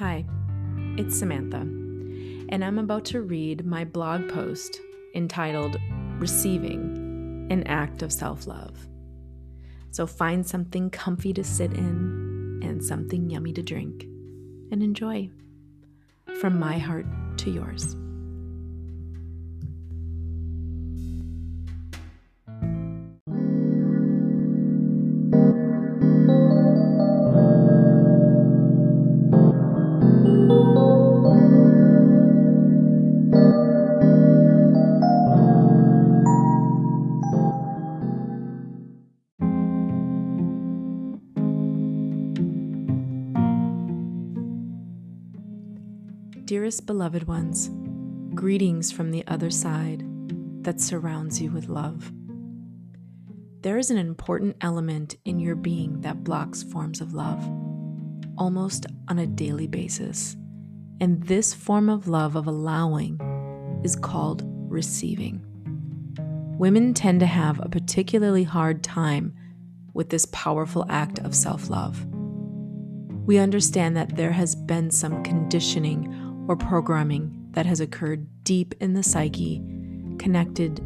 Hi, it's Samantha, and I'm about to read my blog post entitled Receiving an Act of Self Love. So find something comfy to sit in and something yummy to drink and enjoy. From my heart to yours. Dearest beloved ones, greetings from the other side that surrounds you with love. There is an important element in your being that blocks forms of love, almost on a daily basis. And this form of love, of allowing, is called receiving. Women tend to have a particularly hard time with this powerful act of self love. We understand that there has been some conditioning or programming that has occurred deep in the psyche connected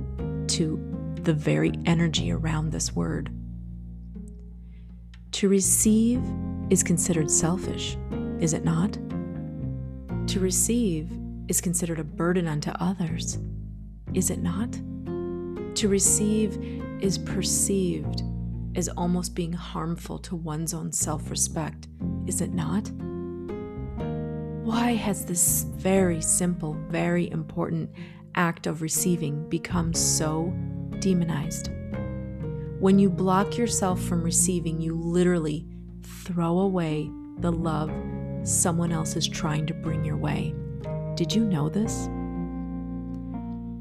to the very energy around this word. To receive is considered selfish, is it not? To receive is considered a burden unto others, is it not? To receive is perceived as almost being harmful to one's own self respect, is it not? Why has this very simple, very important act of receiving become so demonized? When you block yourself from receiving, you literally throw away the love someone else is trying to bring your way. Did you know this?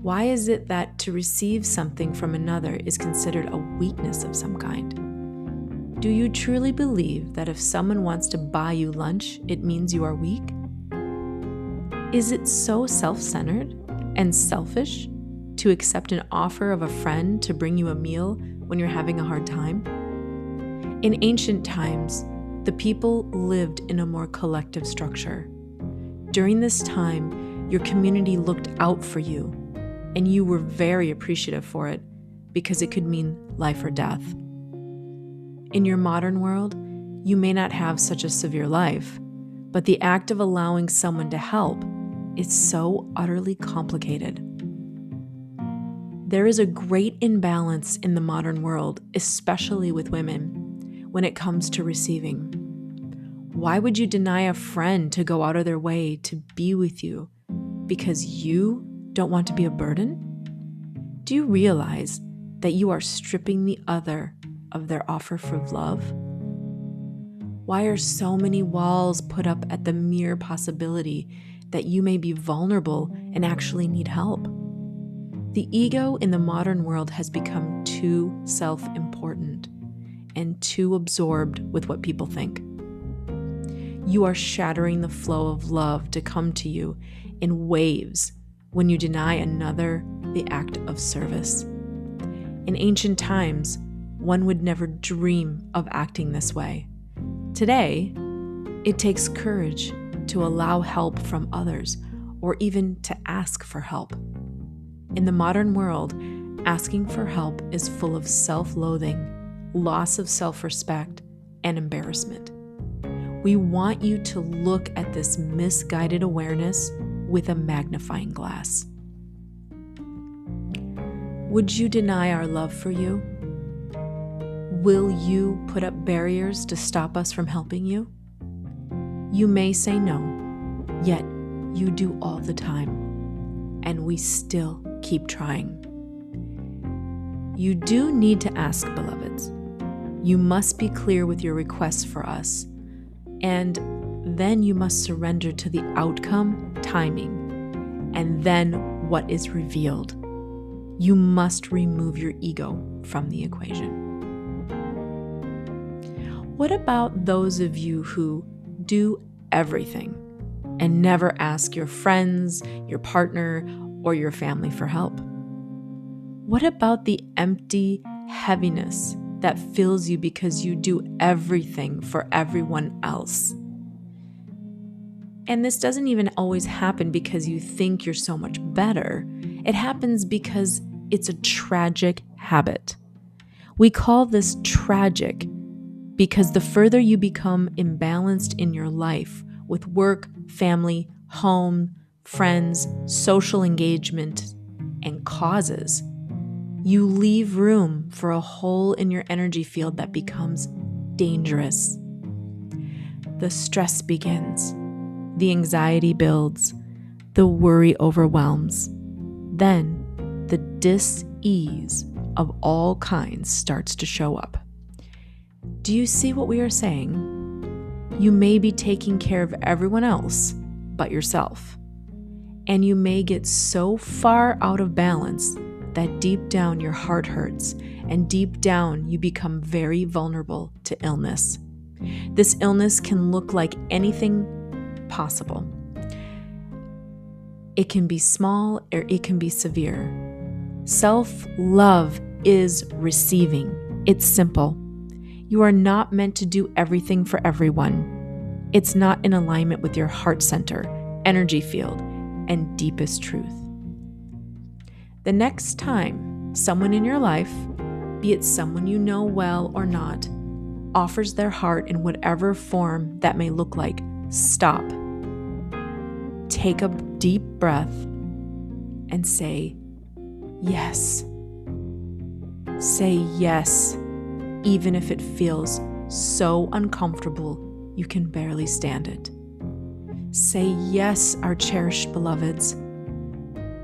Why is it that to receive something from another is considered a weakness of some kind? Do you truly believe that if someone wants to buy you lunch, it means you are weak? Is it so self centered and selfish to accept an offer of a friend to bring you a meal when you're having a hard time? In ancient times, the people lived in a more collective structure. During this time, your community looked out for you, and you were very appreciative for it because it could mean life or death. In your modern world, you may not have such a severe life, but the act of allowing someone to help is so utterly complicated. There is a great imbalance in the modern world, especially with women, when it comes to receiving. Why would you deny a friend to go out of their way to be with you because you don't want to be a burden? Do you realize that you are stripping the other of their offer for love? Why are so many walls put up at the mere possibility that you may be vulnerable and actually need help. The ego in the modern world has become too self important and too absorbed with what people think. You are shattering the flow of love to come to you in waves when you deny another the act of service. In ancient times, one would never dream of acting this way. Today, it takes courage to allow help from others, or even to ask for help. In the modern world, asking for help is full of self loathing, loss of self respect, and embarrassment. We want you to look at this misguided awareness with a magnifying glass. Would you deny our love for you? Will you put up barriers to stop us from helping you? You may say no, yet you do all the time, and we still keep trying. You do need to ask, beloveds. You must be clear with your requests for us, and then you must surrender to the outcome, timing, and then what is revealed. You must remove your ego from the equation. What about those of you who do everything and never ask your friends, your partner, or your family for help? What about the empty heaviness that fills you because you do everything for everyone else? And this doesn't even always happen because you think you're so much better. It happens because it's a tragic habit. We call this tragic because the further you become imbalanced in your life with work, family, home, friends, social engagement, and causes, you leave room for a hole in your energy field that becomes dangerous. The stress begins, the anxiety builds, the worry overwhelms. Then the dis ease of all kinds starts to show up. Do you see what we are saying? You may be taking care of everyone else but yourself. And you may get so far out of balance that deep down your heart hurts, and deep down you become very vulnerable to illness. This illness can look like anything possible. It can be small or it can be severe. Self love is receiving, it's simple. You are not meant to do everything for everyone. It's not in alignment with your heart center, energy field, and deepest truth. The next time someone in your life, be it someone you know well or not, offers their heart in whatever form that may look like, stop. Take a deep breath and say, Yes. Say yes, even if it feels so uncomfortable you can barely stand it. Say yes, our cherished beloveds.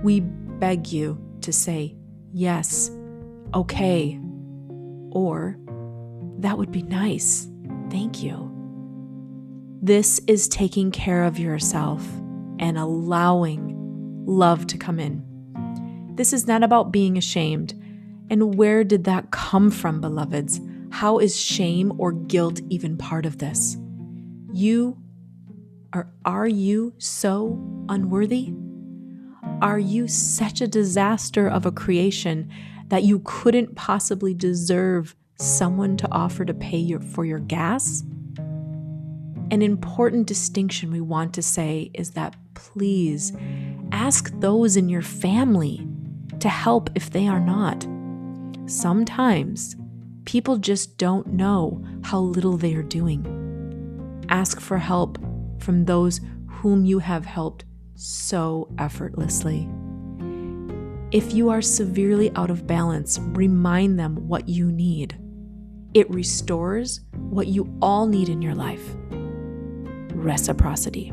We beg you to say yes, okay, or that would be nice, thank you. This is taking care of yourself and allowing love to come in. This is not about being ashamed. And where did that come from, beloveds? How is shame or guilt even part of this? You or are you so unworthy? Are you such a disaster of a creation that you couldn't possibly deserve someone to offer to pay your, for your gas? An important distinction we want to say is that please ask those in your family to help if they are not. Sometimes people just don't know how little they are doing. Ask for help from those whom you have helped so effortlessly. If you are severely out of balance, remind them what you need. It restores what you all need in your life reciprocity.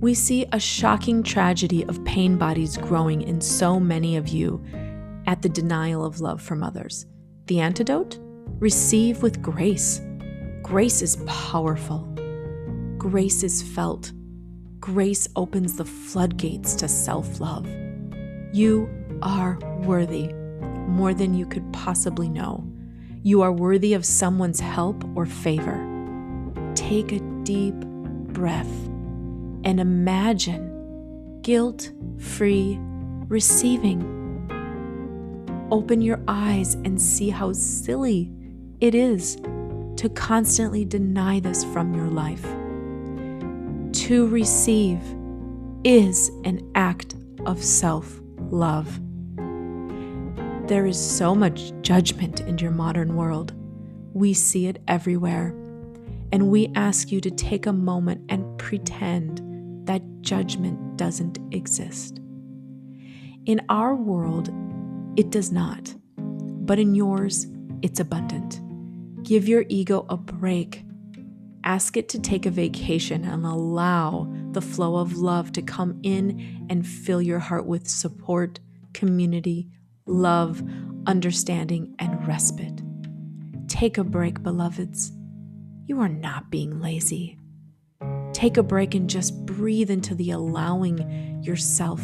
We see a shocking tragedy of pain bodies growing in so many of you at the denial of love from others. The antidote? Receive with grace. Grace is powerful grace is felt. Grace opens the floodgates to self love. You are worthy more than you could possibly know. You are worthy of someone's help or favor. Take a deep breath and imagine guilt free receiving. Open your eyes and see how silly it is to constantly deny this from your life to receive is an act of self love. There is so much judgment in your modern world. We see it everywhere. And we ask you to take a moment and pretend that judgment doesn't exist. In our world, it does not, but in yours, it's abundant. Give your ego a break Ask it to take a vacation and allow the flow of love to come in and fill your heart with support, community, love, understanding, and respite. Take a break, beloveds. You are not being lazy. Take a break and just breathe into the allowing yourself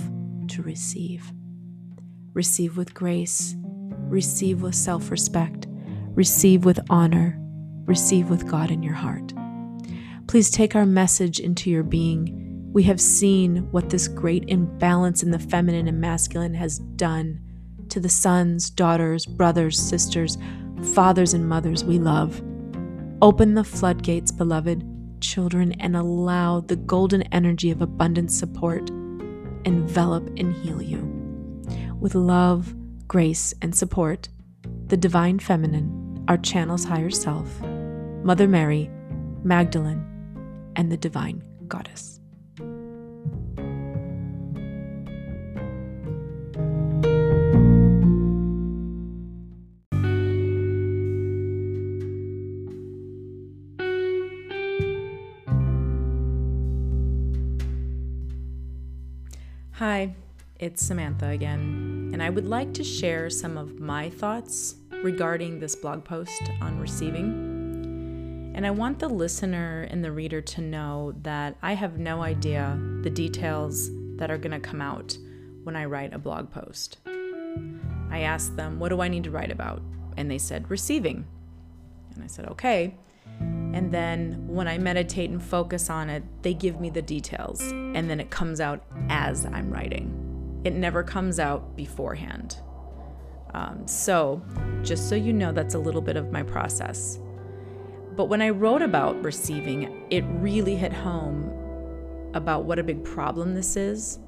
to receive. Receive with grace, receive with self respect, receive with honor, receive with God in your heart. Please take our message into your being. We have seen what this great imbalance in the feminine and masculine has done to the sons, daughters, brothers, sisters, fathers, and mothers we love. Open the floodgates, beloved. children and allow the golden energy of abundant support envelop and heal you. With love, grace, and support, the Divine Feminine, our channel's higher self, Mother Mary, Magdalene, and the Divine Goddess. Hi, it's Samantha again, and I would like to share some of my thoughts regarding this blog post on receiving. And I want the listener and the reader to know that I have no idea the details that are going to come out when I write a blog post. I asked them, What do I need to write about? And they said, Receiving. And I said, Okay. And then when I meditate and focus on it, they give me the details. And then it comes out as I'm writing. It never comes out beforehand. Um, so, just so you know, that's a little bit of my process. But when I wrote about receiving, it really hit home about what a big problem this is.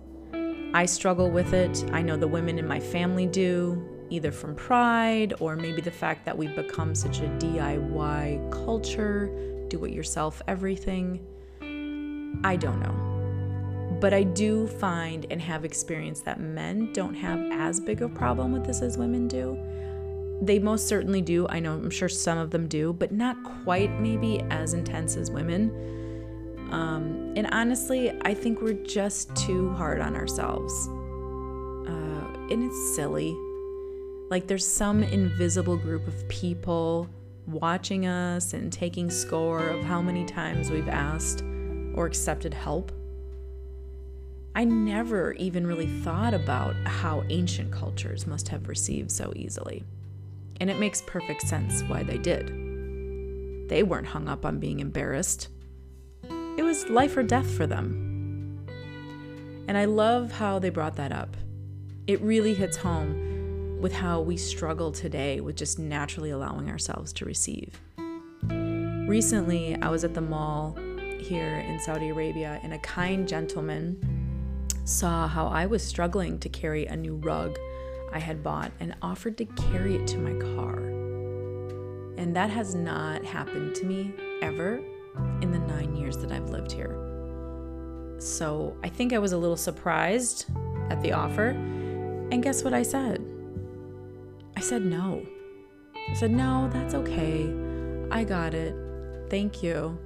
I struggle with it. I know the women in my family do either from pride or maybe the fact that we've become such a DIY culture, do it yourself everything. I don't know. But I do find and have experienced that men don't have as big a problem with this as women do. They most certainly do. I know, I'm sure some of them do, but not quite maybe as intense as women. Um, and honestly, I think we're just too hard on ourselves. Uh, and it's silly. Like there's some invisible group of people watching us and taking score of how many times we've asked or accepted help. I never even really thought about how ancient cultures must have received so easily. And it makes perfect sense why they did. They weren't hung up on being embarrassed, it was life or death for them. And I love how they brought that up. It really hits home with how we struggle today with just naturally allowing ourselves to receive. Recently, I was at the mall here in Saudi Arabia, and a kind gentleman saw how I was struggling to carry a new rug I had bought and offered to carry it to my car. And that has not happened to me ever in the nine years that I've lived here. So I think I was a little surprised at the offer. And guess what I said? I said no. I said, no, that's okay. I got it. Thank you.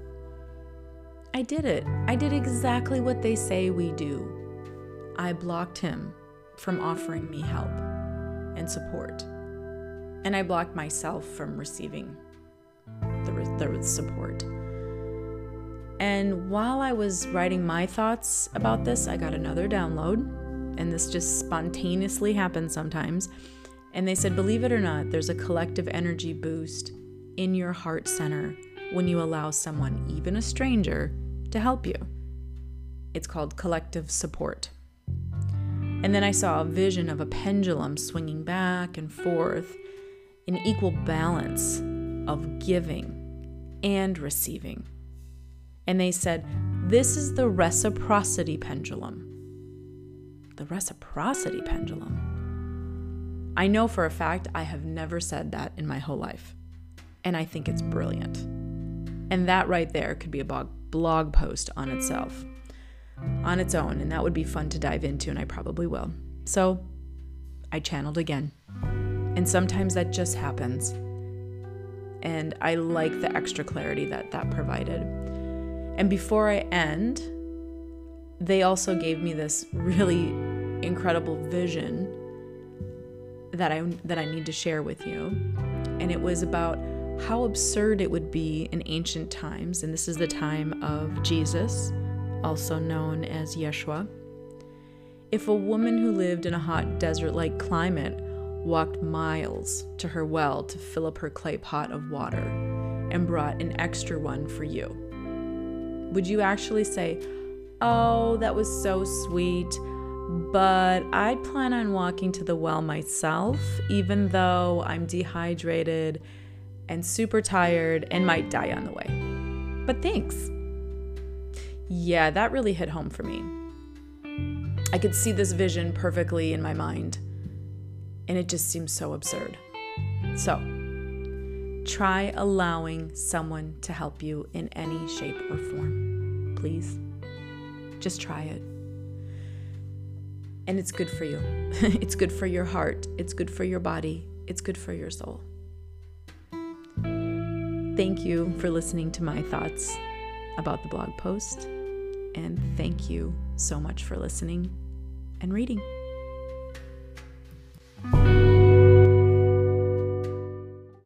I did it. I did exactly what they say we do. I blocked him from offering me help and support. And I blocked myself from receiving the, the support. And while I was writing my thoughts about this, I got another download. And this just spontaneously happens sometimes. And they said, believe it or not, there's a collective energy boost in your heart center when you allow someone, even a stranger, to help you. It's called collective support. And then I saw a vision of a pendulum swinging back and forth in equal balance of giving and receiving. And they said, This is the reciprocity pendulum. The reciprocity pendulum. I know for a fact I have never said that in my whole life. And I think it's brilliant. And that right there could be a blog post on itself, on its own. And that would be fun to dive into, and I probably will. So I channeled again. And sometimes that just happens. And I like the extra clarity that that provided. And before I end, they also gave me this really incredible vision that I that I need to share with you. And it was about how absurd it would be in ancient times, and this is the time of Jesus, also known as Yeshua. If a woman who lived in a hot desert like climate walked miles to her well to fill up her clay pot of water and brought an extra one for you, would you actually say, Oh, that was so sweet? but I plan on walking to the well myself, even though I'm dehydrated and super tired and might die on the way. But thanks. Yeah, that really hit home for me. I could see this vision perfectly in my mind, and it just seems so absurd. So, try allowing someone to help you in any shape or form. Please. Just try it. And it's good for you. it's good for your heart. It's good for your body. It's good for your soul. Thank you for listening to my thoughts about the blog post. And thank you so much for listening and reading.